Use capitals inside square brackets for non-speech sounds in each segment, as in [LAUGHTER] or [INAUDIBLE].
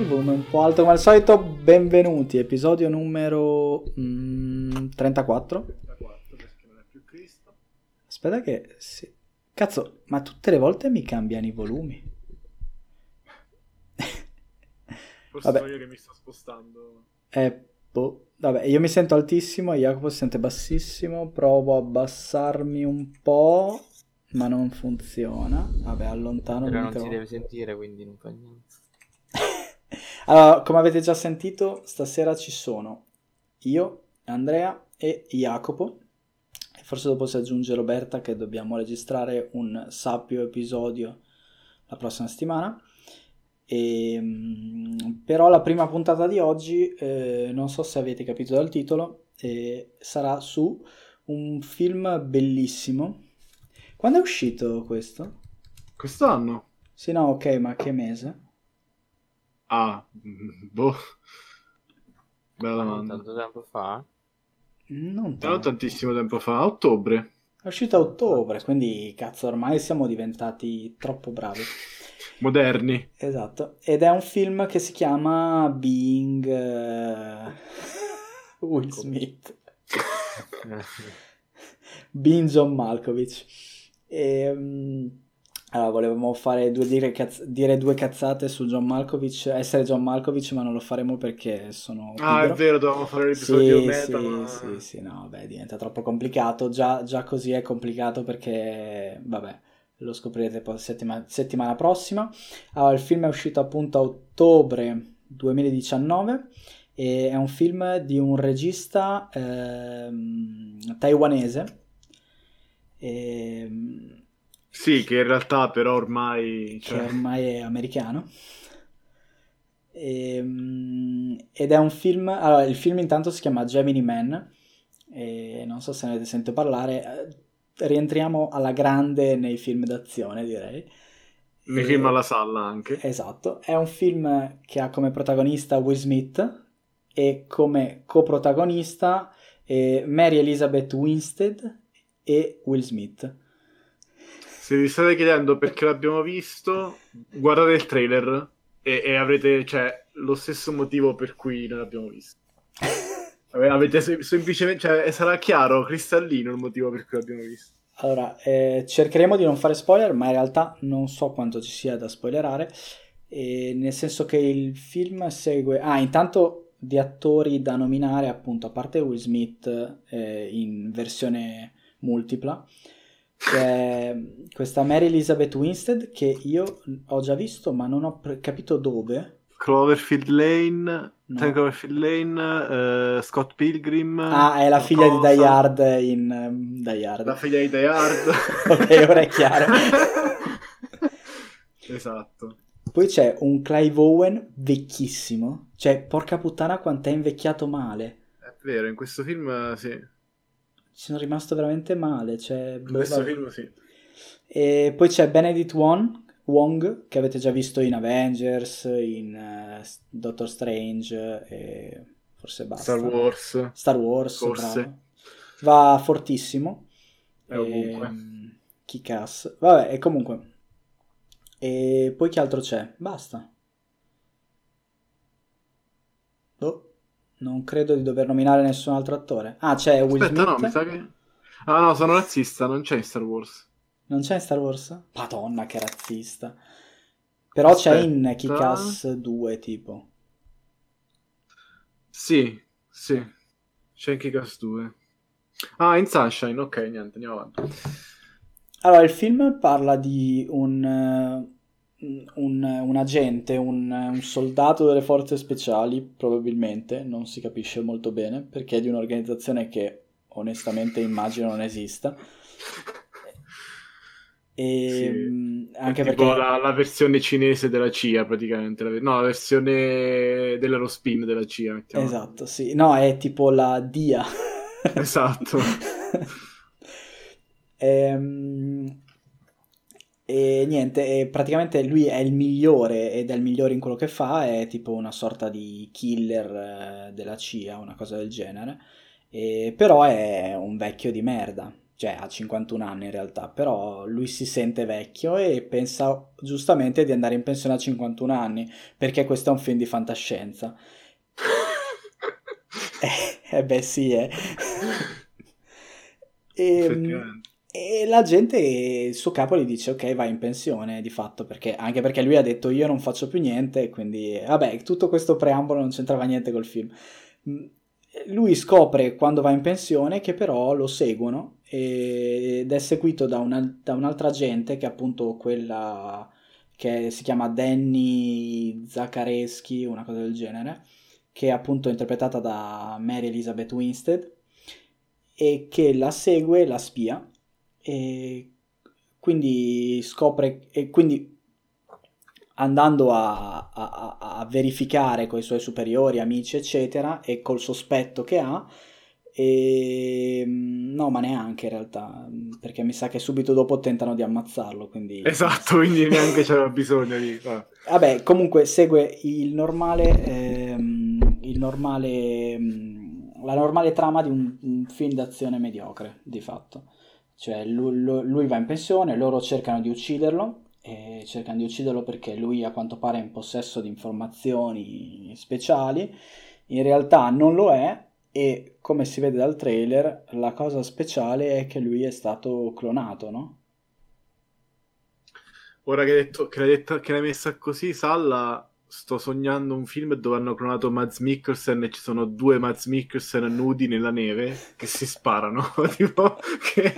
il volume un po' alto come al solito. Benvenuti, episodio numero mm, 34. 34 perché non è più Cristo. Aspetta che... Sì. Cazzo, ma tutte le volte mi cambiano i volumi. Forse Vabbè. sono io che mi sto spostando. Eh, boh. Vabbè, io mi sento altissimo, Jacopo si sente bassissimo. Provo a abbassarmi un po', ma non funziona. Vabbè, allontano Però non si deve sentire, quindi non fa niente. Allora, come avete già sentito, stasera ci sono io, Andrea e Jacopo. E forse dopo si aggiunge Roberta che dobbiamo registrare un sappio episodio la prossima settimana. E, mm, però la prima puntata di oggi, eh, non so se avete capito dal titolo, eh, sarà su un film bellissimo. Quando è uscito questo? Quest'anno? Sì, no, ok, ma che mese? Ah, [LAUGHS] boh. Bella domanda. Tanto tempo fa? Non tanto. tantissimo tempo fa, a ottobre. È uscito a ottobre, quindi cazzo, ormai siamo diventati troppo bravi. [LAUGHS] Moderni. Esatto. Ed è un film che si chiama Being eh, [LAUGHS] Will Smith. Being John Malkovich. E, mm, allora, volevamo fare due, dire, cazz- dire due cazzate su John Malkovich, essere John Malkovich, ma non lo faremo perché sono Ah, è vero, dovevamo fare l'episodio Sì, meta, sì, ma... sì, sì, no, beh, diventa troppo complicato. Già, già così è complicato perché, vabbè, lo scoprirete poi settima- settimana prossima. Allora, il film è uscito appunto a ottobre 2019 e è un film di un regista ehm, taiwanese. ehm, Sì, che in realtà però ormai... che Cioè, ormai è americano. Ehm, ed è un film. Allora, il film intanto si chiama Gemini Man. E non so se ne avete sentito parlare. eh, Rientriamo alla grande nei film d'azione, direi. nei E- film alla salla anche. Esatto. È un film che ha come protagonista Will Smith e come coprotagonista eh, Mary Elizabeth Winstead e Will Smith. Se vi state chiedendo perché l'abbiamo visto, guardate il trailer e, e avrete cioè, lo stesso motivo per cui non l'abbiamo visto. [LAUGHS] Ave- Avete se- semplicemente, cioè, sarà chiaro, cristallino il motivo per cui l'abbiamo visto. Allora, eh, cercheremo di non fare spoiler, ma in realtà non so quanto ci sia da spoilerare, eh, nel senso che il film segue... Ah, intanto di attori da nominare, appunto, a parte Will Smith eh, in versione multipla, c'è questa Mary Elizabeth Winstead che io ho già visto, ma non ho pre- capito dove. Cloverfield Lane, No. Cloverfield Lane, eh, Scott Pilgrim. Ah, è la figlia di qualcosa. Die Hard in um, Die Hard. La figlia di Die Hard. [LAUGHS] Ok, ora è chiaro. [LAUGHS] esatto. Poi c'è un Clive Owen vecchissimo. Cioè, porca puttana quanto è invecchiato male. È vero, in questo film sì. Ci sono rimasto veramente male. Cioè, questo film sì. E poi c'è Benedict Wong, Wong, che avete già visto in Avengers, in eh, Doctor Strange e forse basta. Star Wars. Star Wars, Forse. bravo. Va fortissimo. È ovunque. Ehm, Kick-ass. Vabbè, e comunque. E poi che altro c'è? Basta. Boh, non credo di dover nominare nessun altro attore. Ah, c'è Will Aspetta, no, Smith. mi sa che... Ah no, sono razzista, non c'è in Star Wars. Non c'è in Star Wars? Madonna, che razzista. Però c'è in Aspetta. Kick-Ass 2, tipo. Sì, sì. C'è anche Cast 2. Ah, in Sunshine, ok, niente, andiamo avanti. Allora, il film parla di un, eh, un, un agente, un, un soldato delle forze speciali, probabilmente, non si capisce molto bene, perché è di un'organizzazione che onestamente immagino non esista. E, Sì, È anche tipo perché... la, la versione cinese della CIA, praticamente. La- No, la versione dell'Aerospin della CIA, mettiamo. Esatto, sì. No, è tipo la DIA. Esatto. [LAUGHS] Ehm, E, niente, praticamente lui è il migliore ed è il migliore in quello che fa, è tipo una sorta di killer eh, della CIA, una cosa del genere. E, però è un vecchio di merda. cioè ha 51 anni in realtà, però lui si sente vecchio e pensa giustamente di andare in pensione a 51 anni, perché questo è un film di fantascienza. eh, [LAUGHS] [LAUGHS] eh, beh sì, eh. [LAUGHS] e, e la gente, il suo capo gli dice ok vai in pensione di fatto, perché, anche perché lui ha detto io non faccio più niente, quindi vabbè tutto questo preambolo non c'entrava niente col film. Mm, lui scopre quando va in pensione che però lo seguono ed è seguito da, una, da un'altra gente che è appunto quella che si chiama Danny Zaccareschi, una cosa del genere, che è appunto interpretata da Mary Elizabeth Winstead e che la segue, la spia e quindi scopre e quindi andando a, a, a, verificare con i suoi superiori, amici, eccetera, e col sospetto che ha, e... no, ma neanche in realtà, perché mi sa che subito dopo tentano di ammazzarlo. Quindi... [LAUGHS] Esatto, quindi neanche c'era bisogno di. Ah. Vabbè, comunque segue il normale, ehm, il normale, la normale trama di un, un film d'azione mediocre, di fatto. Cioè lui, lui va in pensione, loro cercano di ucciderlo, cercano di ucciderlo perché lui a quanto pare è in possesso di informazioni speciali, in realtà non lo è e come si vede dal trailer la cosa speciale è che lui è stato clonato, no? Ora che detto, che l'hai, detto, che l'hai messa così, Salla, sto sognando un film dove hanno clonato Mads Mikkelsen e ci sono due Mads Mikkelsen nudi nella neve che si sparano, [LAUGHS] tipo che,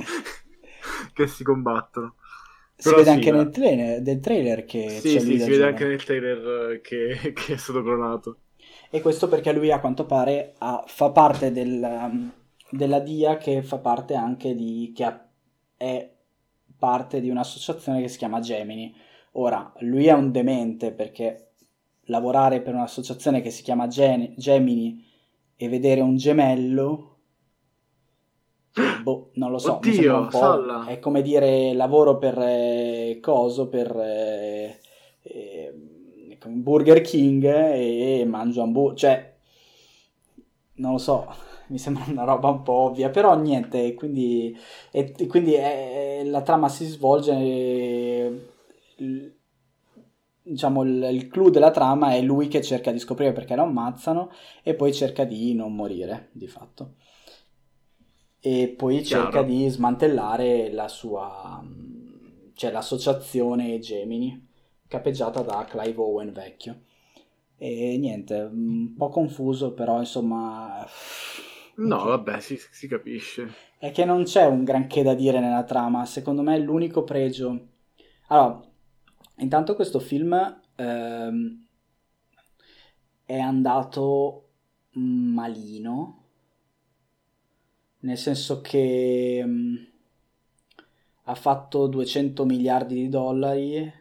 che si combattono. Si Però vede sì, anche nel trailer, del trailer che sì, c'è sì, si vede anche nel trailer eh, che, [LAUGHS] che, è stato clonato. E questo perché lui a quanto pare ha, fa parte del, um, della DIA che fa parte anche di... che ha, è parte di un'associazione che si chiama Gemini. Ora, lui è un demente perché lavorare per un'associazione che si chiama Gen- Gemini e vedere un gemello Boh, non lo so, Oddio, è come dire lavoro per eh, coso, per eh, eh, Burger King e mangio hamburger, cioè non lo so, [LAUGHS] mi sembra una roba un po' ovvia, però niente, quindi, e, quindi è, la trama si svolge, il, diciamo il, il clou della trama è lui che cerca di scoprire perché lo ammazzano e poi cerca di non morire, di fatto. E poi Chiaro. cerca di smantellare la sua cioè l'associazione Gemini capeggiata da Clive Owen vecchio. E niente un po' confuso però insomma no che... vabbè si, si, capisce. È che non c'è un granché da dire nella trama. Secondo me l'unico pregio. Allora intanto questo film ehm, è andato malino nel senso che mh, mm, ha fatto 200 miliardi di dollari,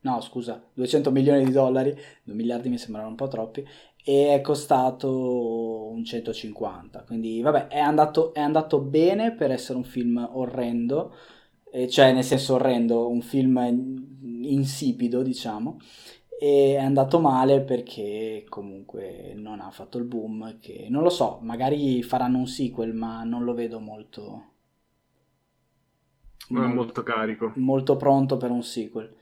no scusa, 200 milioni di dollari, 2 miliardi mi sembrano un po' troppi, e è costato un 150, quindi vabbè è andato, è andato bene per essere un film orrendo, cioè nel senso orrendo, un film insipido diciamo, e è andato male perché comunque non ha fatto il boom che non lo so magari faranno un sequel ma non lo vedo molto non è molto carico. molto pronto per un sequel.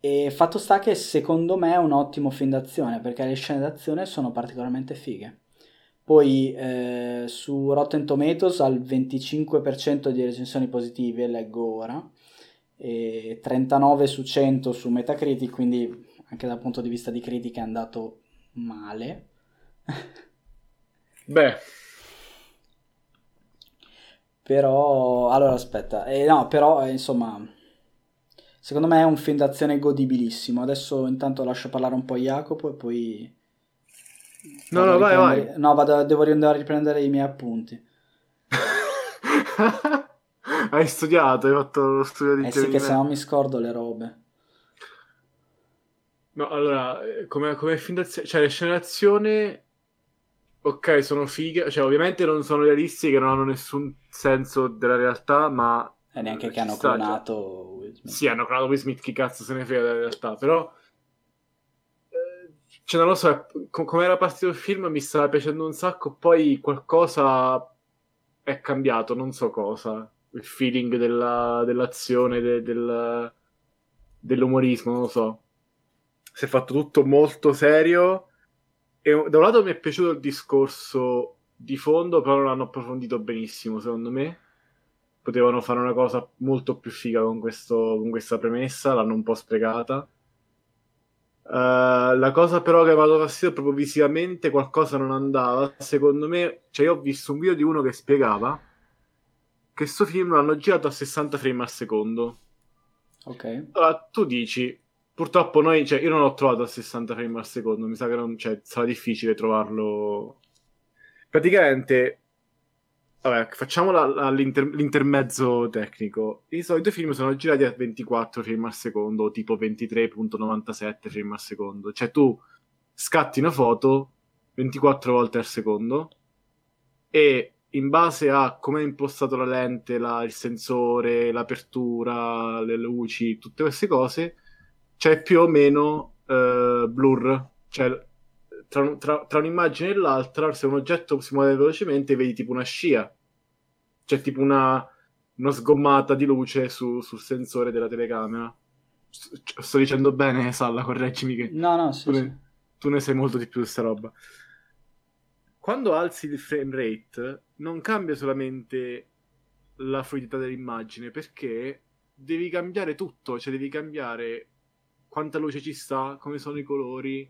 E fatto sta che secondo me è un ottimo film d'azione perché le scene d'azione sono particolarmente fighe. Poi eh, su Rotten Tomatoes ha il 25% di recensioni positive leggo ora e 39 su 100 su Metacritic quindi anche dal punto di vista di critica è andato male. [LAUGHS] Beh. Però, allora aspetta, eh, no, però eh, insomma, secondo me è un film d'azione godibilissimo. Adesso intanto lascio parlare un po' Jacopo e poi... No, no, vai, vai. No, vado, devo andare a riprendere i miei appunti. [LAUGHS] hai studiato, hai fatto lo studio di Eh sì, che se no mi scordo le robe. No, allora, eh, come, come film d'azione, cioè le scene d'azione, ok, sono fighe, cioè ovviamente non sono realistiche, non hanno nessun senso della realtà, ma... E neanche che hanno sta, clonato cioè... Will Smith. Sì, hanno clonato Will Smith, chi cazzo se ne frega della realtà, però... Eh, cioè, non lo so, come era partito il film mi stava piacendo un sacco, poi qualcosa è cambiato, non so cosa. Il feeling della- dell'azione, de- del- dell'umorismo, non lo so. Si è fatto tutto molto serio e da un lato mi è piaciuto il discorso di fondo, però non l'hanno approfondito benissimo, secondo me. Potevano fare una cosa molto più figa con, questo- con questa premessa, l'hanno un po' sprecata. Eh, la cosa però che mi ha dato fastidio proprio visivamente qualcosa non andava. Secondo me, cioè io ho visto un video di uno che spiegava questo film l'hanno girato a 60 frame al secondo. Ok. Allora, tu dici, purtroppo noi, cioè, io non l'ho trovato a 60 frame al secondo, mi sa che non, cioè, sarà difficile trovarlo. Praticamente, vabbè, facciamo la- la- l'inter- l'intermezzo tecnico. I soliti film sono girati a 24 frame al secondo, tipo 23.97 frame al secondo. Cioè, tu scatti una foto 24 volte al secondo e in base a come è impostato la lente, la- il sensore, l'apertura, le luci, tutte queste cose, c'è più o meno eh, blur. Cioè, tra, tra- tra un'immagine e l'altra, se un oggetto si muove velocemente, vedi tipo una scia. C'è tipo una, una sgommata di luce su- sul sensore della telecamera. Sto dicendo bene, Salla, correggimi che No, no, sì, tu, sì. ne, tu ne sai molto di più di questa roba. Quando alzi il frame rate, non cambia solamente la fluidità dell'immagine, perché devi cambiare tutto, cioè devi cambiare quanta luce ci sta, come sono i colori,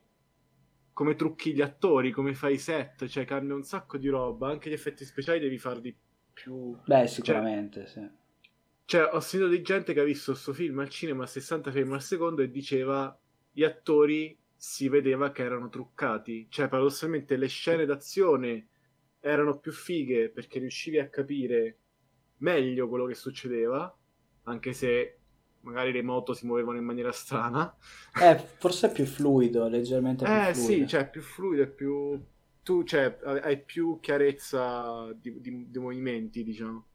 come trucchi gli attori, come fai i set, cioè cambia un sacco di roba, anche gli effetti speciali devi farli più... Beh, sicuramente, sì. Cioè, ho sentito di gente che ha visto questo film al cinema a 60 frame al secondo e diceva gli attori si vedeva che erano truccati. Cioè, paradossalmente le scene d'azione erano più fighe perché riuscivi a capire meglio quello che succedeva, anche se magari le moto si muovevano in maniera strana. Eh, forse è più fluido, leggermente più Eh fluido. sì, cioè è più fluido, è più... Tu, cioè, hai più chiarezza di, di- di movimenti, diciamo.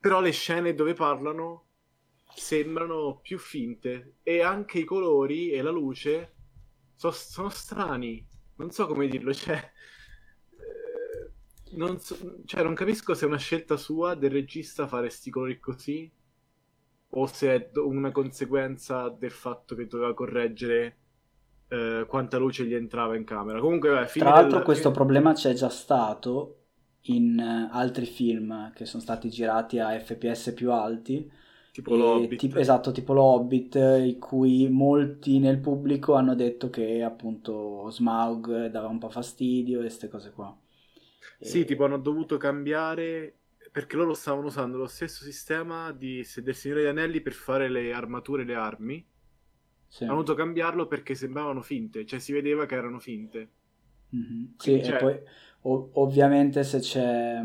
Però le scene dove parlano sembrano più finte e anche i colori e la luce so- sono strani. Non so come dirlo, cioè... eh, Non, so- cioè, non capisco se è una scelta sua del regista fare sti colori così o se è una conseguenza del fatto che doveva correggere eh, quanta luce gli entrava in camera. Comunque, fine Tra l'altro del- questo problema c'è già stato in eh, altri film che sono stati girati a FPS più alti. Tipo l'Hobbit. tipo- esatto, tipo lo Hobbit, eh, in cui molti nel pubblico hanno detto che appunto Smaug dava un po' fastidio e queste cose qua. Sì, E- tipo hanno dovuto cambiare perché loro stavano usando lo stesso sistema di, del Signore degli Anelli per fare le armature e le armi. sì. Hanno dovuto cambiarlo perché sembravano finte, cioè si vedeva che erano finte. Mhm. Sì, Quindi, e cioè- poi ov- ovviamente se c'è,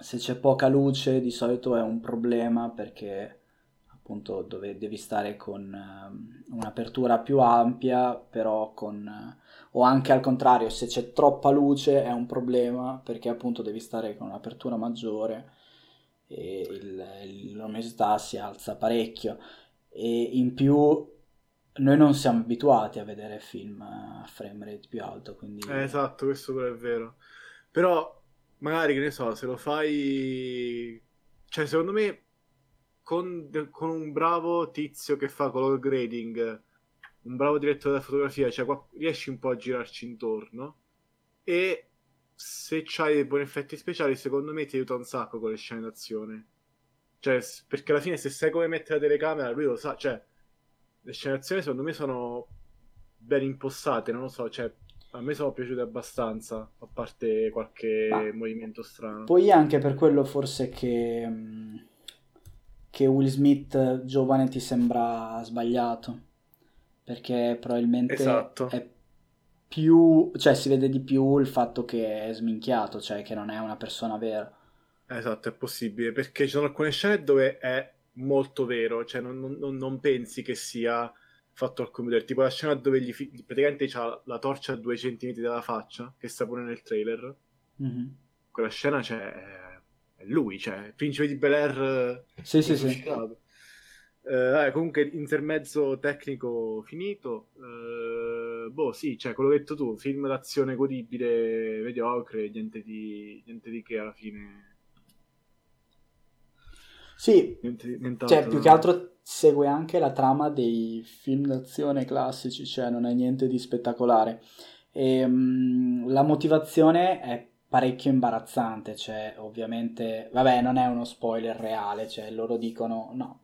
se c'è poca luce di solito è un problema perché appunto dove devi stare con ehm, un'apertura più ampia, però con... eh, o anche al contrario, se c'è troppa luce è un problema perché appunto devi stare con un'apertura maggiore e il- luminosità si alza parecchio e in più noi non siamo abituati a vedere film a frame rate più alto, quindi Eh, esatto, questo pure è vero. Però, magari, che ne so, se lo fai... Cioè, secondo me, con, con un bravo tizio che fa color grading, un bravo direttore della fotografia, cioè, qua- riesci un po' a girarci intorno. E se c'hai dei buoni effetti speciali, secondo me ti aiuta un sacco con le scene d'azione. Cioè, perché alla fine, se sai come mettere la telecamera, lui lo sa. Cioè, le scene d'azione, secondo me, sono ben impostate, non lo so, cioè... A me sono piaciute abbastanza, a parte qualche Ma- movimento strano. Poi anche per quello forse che, mh, che Will Smith giovane ti sembra sbagliato, perché probabilmente Esatto. è più, cioè si vede di più il fatto che è sminchiato, cioè che non è una persona vera. Esatto, è possibile, perché ci sono alcune scene dove è molto vero, cioè non- non- non pensi che sia fatto al computer, tipo la scena dove gli fi- praticamente c'ha la torcia a due centimetri dalla faccia, che sta pure nel trailer, Mhm. quella scena c'è, è lui, cioè, il principe di Bel Air Sì, sì, sì. risuscitato. Eh, comunque intermezzo tecnico finito. Eh, boh, sì, cioè quello che hai detto tu, film d'azione godibile, mediocre, niente di, niente di che alla fine. Sì, Niente, nient'altro. cioè più che altro segue anche la trama dei film d'azione classici, cioè non è niente di spettacolare. E, mm, la motivazione è parecchio imbarazzante, cioè ovviamente, vabbè, non è uno spoiler reale, cioè loro dicono, no,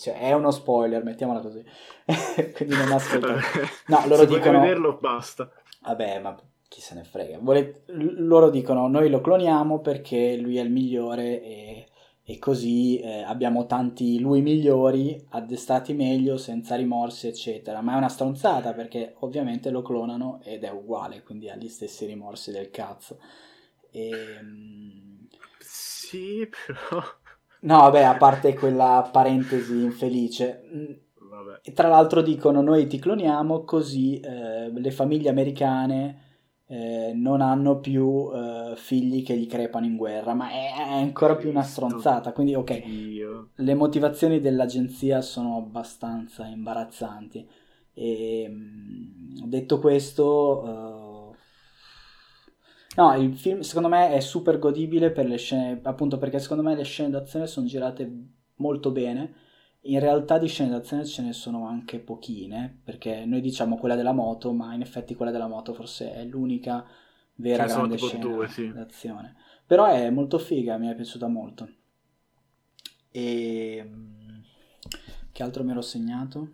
cioè, è uno spoiler, mettiamola così, [LAUGHS] quindi non ascoltate. [LAUGHS] No, loro Se dicono, vederlo, basta. vabbè, ma chi se ne frega, Vole- l- loro dicono, noi lo cloniamo perché lui è il migliore e, e così eh, abbiamo tanti lui migliori, addestrati meglio, senza rimorsi, eccetera, ma è una stronzata perché ovviamente lo clonano ed è uguale, quindi ha gli stessi rimorsi del cazzo. E, Sì, però... No, vabbè, a parte quella parentesi infelice. Vabbè. E tra l'altro dicono noi ti cloniamo così eh, le famiglie americane eh, non hanno più eh, figli che gli crepano in guerra, ma è, ancora più una stronzata. Quindi, ok, Dio. le motivazioni dell'agenzia sono abbastanza imbarazzanti. E, mm, detto questo, eh, no, il film secondo me è super godibile per le scene, appunto perché secondo me le scene d'azione sono girate molto bene. In realtà di scene d'azione ce ne sono anche pochine, perché noi diciamo quella della moto, ma in effetti quella della moto forse è l'unica vera Ce grande scena due, sì. d'azione. Però è molto figa, mi è piaciuta molto. E mm, che altro mi ero segnato?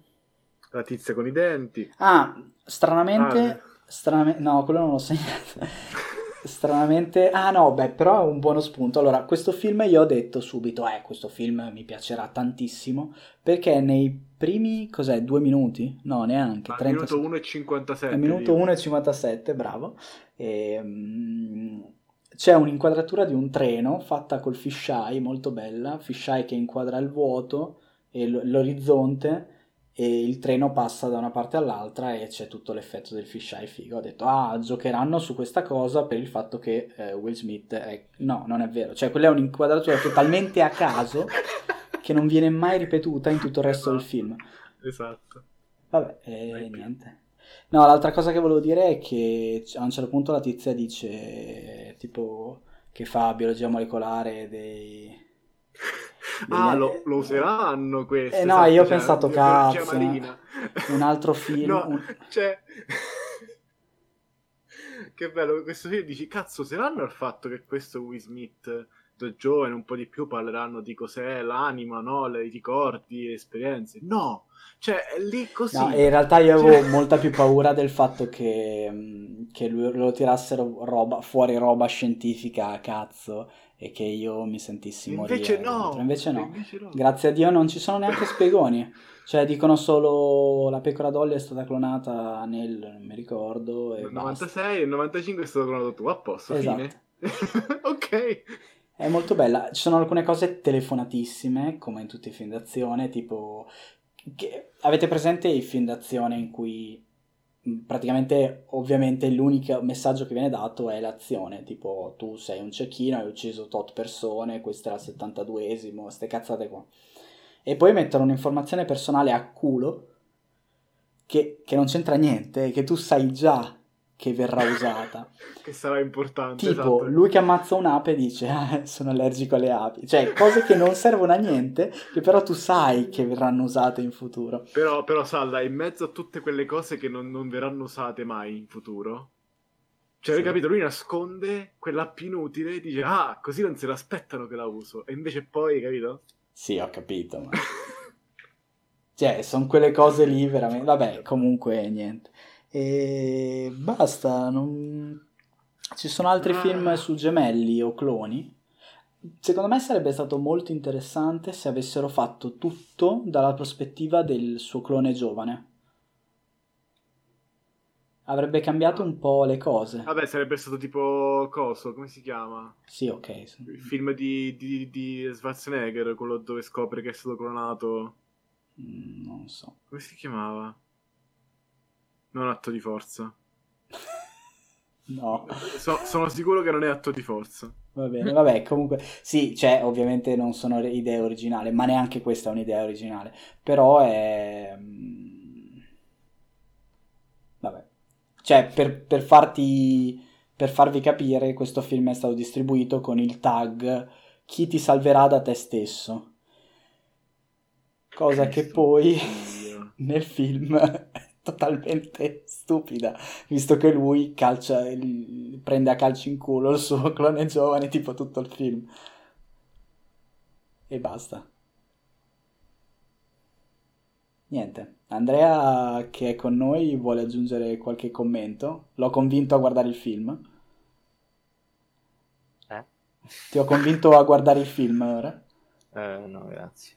La tizia con i denti. Ah, stranamente, Ah. stranamente, no, quello non l'ho segnato. [LAUGHS] Stranamente, ah no, beh, però è un buono spunto. Allora, questo film io ho detto subito, eh, questo film mi piacerà tantissimo perché nei primi, cos'è, due minuti? No, neanche, Al 30 minuto 1 e 57. Al minuto dico. 1 e 57, bravo. E, mm, c'è un'inquadratura di un treno fatta col fisheye, molto bella, fisheye che inquadra il vuoto e l- l'orizzonte e il treno passa da una parte all'altra e c'è tutto l'effetto del fisheye figo. Ho detto, ah, giocheranno su questa cosa per il fatto che eh, Will Smith è... No, non è vero. Cioè, quella è un'inquadratura totalmente a caso che non viene mai ripetuta in tutto il resto del film. Esatto. Vabbè, e Vai, niente. No, l'altra cosa che volevo dire è che a un certo punto la tizia dice, tipo, che fa biologia molecolare dei... Ah, lo, lo useranno questo. Eh no, esatto, io ho cioè, pensato, cazzo, marina. un altro [LAUGHS] film... No, un- cioè... [LAUGHS] che bello, questo film dici, cazzo, saranno al fatto che questo Will Smith giovane, un po' di più, parleranno di cos'è l'anima, no? Le- I ricordi, le esperienze. No! Cioè, lì così. No, in realtà io avevo Cioè- [LAUGHS] molta più paura del fatto che, mh, che lui, lo tirassero roba, fuori roba scientifica a cazzo e che io mi sentissi Invece morire no! Invece no. Invece no. Grazie a Dio non ci sono neanche spiegoni. Cioè, dicono solo la pecora Dolly è stata clonata nel, non mi ricordo, e Nel basta. 96 e il 95 è stato clonato tu, a posto, Esatto. fine. [LAUGHS] ok. È molto bella. Ci sono alcune cose telefonatissime, come in tutti i film d'azione, tipo... che- Avete presente i film d'azione in cui praticamente, ovviamente, l'unico messaggio che viene dato è l'azione, tipo tu sei un cecchino, hai ucciso tot persone, questo era il 72esimo, ste cazzate qua. E poi mettono un'informazione personale a culo che, che non c'entra niente, che tu sai già che verrà usata. [LAUGHS] Che sarà importante. Tipo, esatto. lui che ammazza un'ape dice "Ah, sono allergico alle api. Cioè, cose che non servono a niente, che però tu sai che verranno usate in futuro. Però, però, Salla, in mezzo a tutte quelle cose che non, non verranno usate mai in futuro, cioè, Sì. hai capito? Lui nasconde quella più inutile e dice, ah, così non se l'aspettano che la uso. E invece poi, capito? Sì, ho capito, ma... [LAUGHS] Cioè, sono quelle cose lì veramente... Vabbè, [LAUGHS] comunque, niente. E basta, non... Ci sono altri Ah. film su gemelli o cloni. Secondo me sarebbe stato molto interessante se avessero fatto tutto dalla prospettiva del suo clone giovane. Avrebbe cambiato un po' le cose. Vabbè, sarebbe stato tipo, coso, come si chiama? Sì, ok. Il film di, di, di Schwarzenegger, quello dove scopre che è stato clonato. Mm, Non so. Come si chiamava? Non atto di forza. No. So- sono sicuro che non è atto di forza. Va bene, vabbè, comunque sì, cioè, ovviamente non sono idee originali, ma neanche questa è un'idea originale, però è... mm, Vabbè, cioè, per, per farti, per farvi capire, questo film è stato distribuito con il tag Chi ti salverà da te stesso, cosa che Cristo poi Dio. [LAUGHS] nel film totalmente stupida, visto che lui calcia il- prende a calci in culo il suo clone giovane tipo tutto il film. E basta. Niente, Andrea che è con noi vuole aggiungere qualche commento. L'ho convinto a guardare il film. Eh? Ti ho convinto a guardare il film ora? Eh, no, grazie.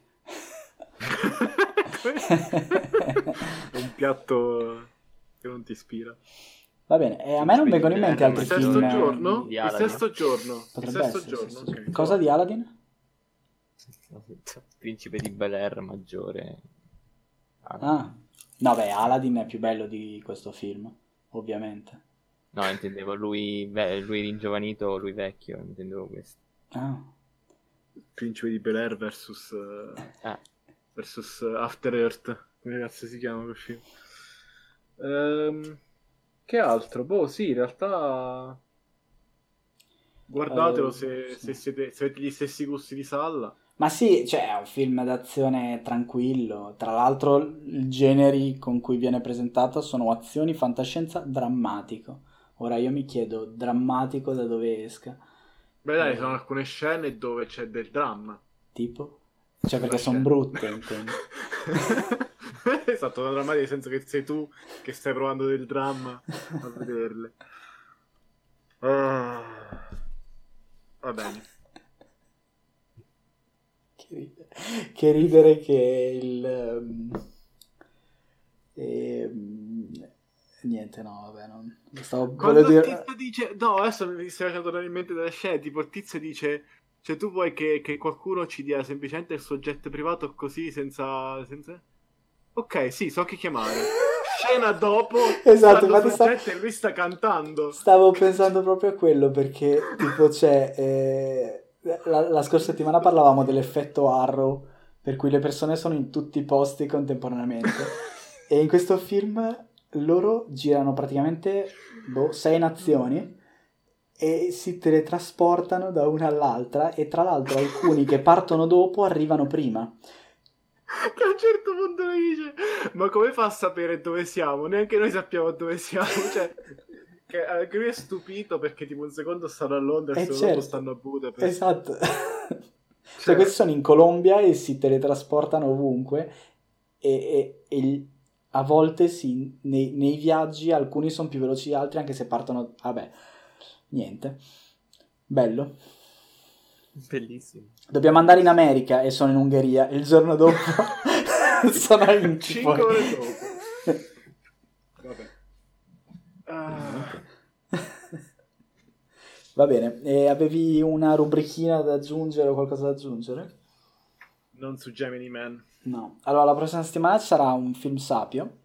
[LAUGHS] È [LAUGHS] un piatto che non ti ispira. Va bene, e a me non vengono in mente Eh, altri Il sesto film. non- giorno? di Il Aladdin. sesto giorno. Il Potrebbe sesto essere, giorno. sì, sì, sì. ok. Cosa di Aladdin? [LAUGHS] Principe di Bel Air maggiore. Ah, Ah, no, beh, Aladdin è più bello di questo film, ovviamente. No, intendevo lui, beh, lui ringiovanito, lui vecchio, intendevo questo. Ah, Principe di Bel Air versus, eh, Ah, versus After Earth. Come cazzo si chiama quel film? Ehm, che altro? Boh, sì, in realtà... Guardatelo Eh, se, sì. se siete, se avete gli stessi gusti di Salla. Ma sì, cioè, è un film d'azione tranquillo. Tra l'altro, i generi con cui viene presentato sono azioni, fantascienza, drammatico. Ora io mi chiedo, drammatico da dove esca? Beh dai, Eh. sono alcune scene dove c'è del dramma. Tipo? Cioè, perché sono brutte, intendo. [LAUGHS] esatto, drammatico nel senso che sei tu che stai provando del dramma a vederle. Ah. Va bene. Che ridere, che ridere che il... ehm, ehm, niente, no, vabbè, non... Stavo, Quando dire... tizio dice... No, adesso mi stai facendo tornare in mente delle scene, tipo il tizio dice... Cioè tu vuoi che, che qualcuno ci dia semplicemente il suo jet privato così senza... senza... Ok, sì, so chi chiamare. Scena dopo, [LAUGHS] Esatto, sul sta- e lui sta cantando. Stavo pensando proprio a quello perché, tipo, c'è. eh, la, la scorsa settimana parlavamo dell'effetto Arrow, per cui le persone sono in tutti i posti contemporaneamente. [LAUGHS] e in questo film loro girano praticamente boh, sei nazioni e si teletrasportano da una all'altra. E tra l'altro, alcuni che partono dopo arrivano prima. Che a un certo punto mi dice: Ma come fa a sapere dove siamo? Neanche noi sappiamo dove siamo. Cioè, che anche lui è stupito perché, tipo, un secondo stanno a Londra e Eh, il certo. secondo stanno a Budapest. Esatto. [LAUGHS] Cioè- Cioè, questi sono in Colombia e si teletrasportano ovunque e, e- e a volte sì, nei, nei viaggi alcuni sono più veloci di altri anche se partono... Vabbè, niente. Bello. bellissimo. Dobbiamo andare in America e sono in Ungheria. Il giorno dopo [LAUGHS] sono in 5 ore dopo. Vabbè. Ah, Va bene, e avevi una rubrichina da aggiungere o qualcosa da aggiungere? non su Gemini Man. No. Allora, la prossima settimana ci sarà un film sapio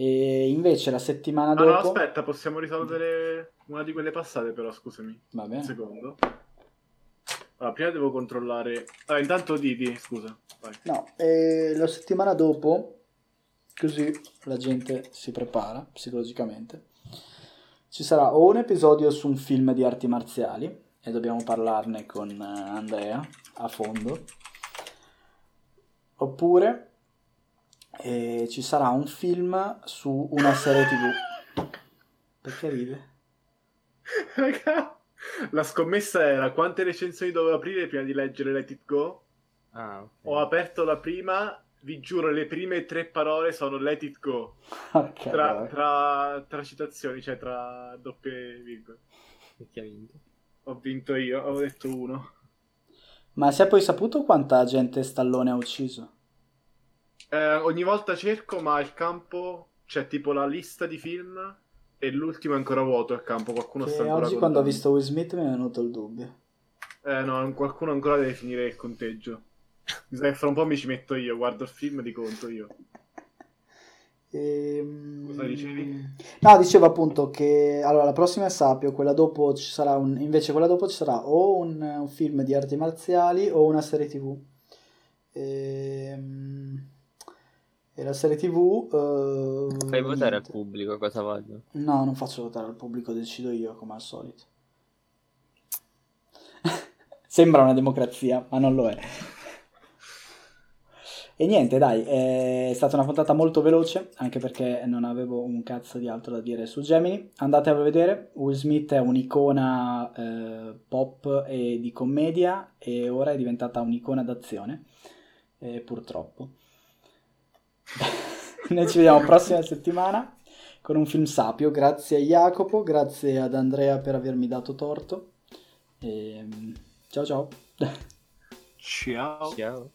e invece la settimana dopo... no, aspetta, possiamo risolvere una di quelle passate, però, scusami. Va Un bene. secondo. Allora, prima devo controllare. Ah, intanto Didi, scusa. Vai. No, e la settimana dopo, così la gente si prepara psicologicamente, ci sarà o un episodio su un film di arti marziali, e dobbiamo parlarne con eh, Andrea a fondo, oppure eh, ci sarà un film su una serie tv. [LAUGHS] Perché ride? Raga, La scommessa era quante recensioni dovevo aprire prima di leggere Let It Go. Ah, ok. Ho aperto la prima, vi giuro, le prime tre parole sono Let It Go. Ok, Tra, tra- tra citazioni, cioè tra doppie virgole. E chi ha vinto? Ho vinto io, ho detto uno. Ma si è poi saputo quanta gente Stallone ha ucciso? Eh, ogni volta cerco, ma il campo c'è tipo la lista di film e l'ultimo è ancora vuoto il campo. Qualcuno Che sta ancora oggi quando ho visto Will Smith mi è venuto il dubbio. Eh no, qualcuno ancora deve finire il conteggio. Mi sa che fra un po' mi ci metto io, guardo il film e di conto io. Ehm, Cosa dicevi? No, dicevo appunto che allora la prossima è Sapio, quella dopo ci sarà un invece quella dopo ci sarà o un, un film di arti marziali o una serie TV. Ehm, E, la serie TV eh, Fai votare al pubblico cosa voglio. No, non faccio votare al pubblico, decido io come al solito. [LAUGHS] Sembra una democrazia, ma non lo è. E niente, dai, è stata una puntata molto veloce, anche perché non avevo un cazzo di altro da dire su Gemini. Andate a vedere, Will Smith è un'icona eh, pop e di commedia e ora è diventata un'icona d'azione, eh, purtroppo. [LAUGHS] Noi ci vediamo prossima settimana con un film sapio. Grazie a Jacopo, grazie ad Andrea per avermi dato torto. E... Ciao ciao. [LAUGHS] Ciao. Ciao.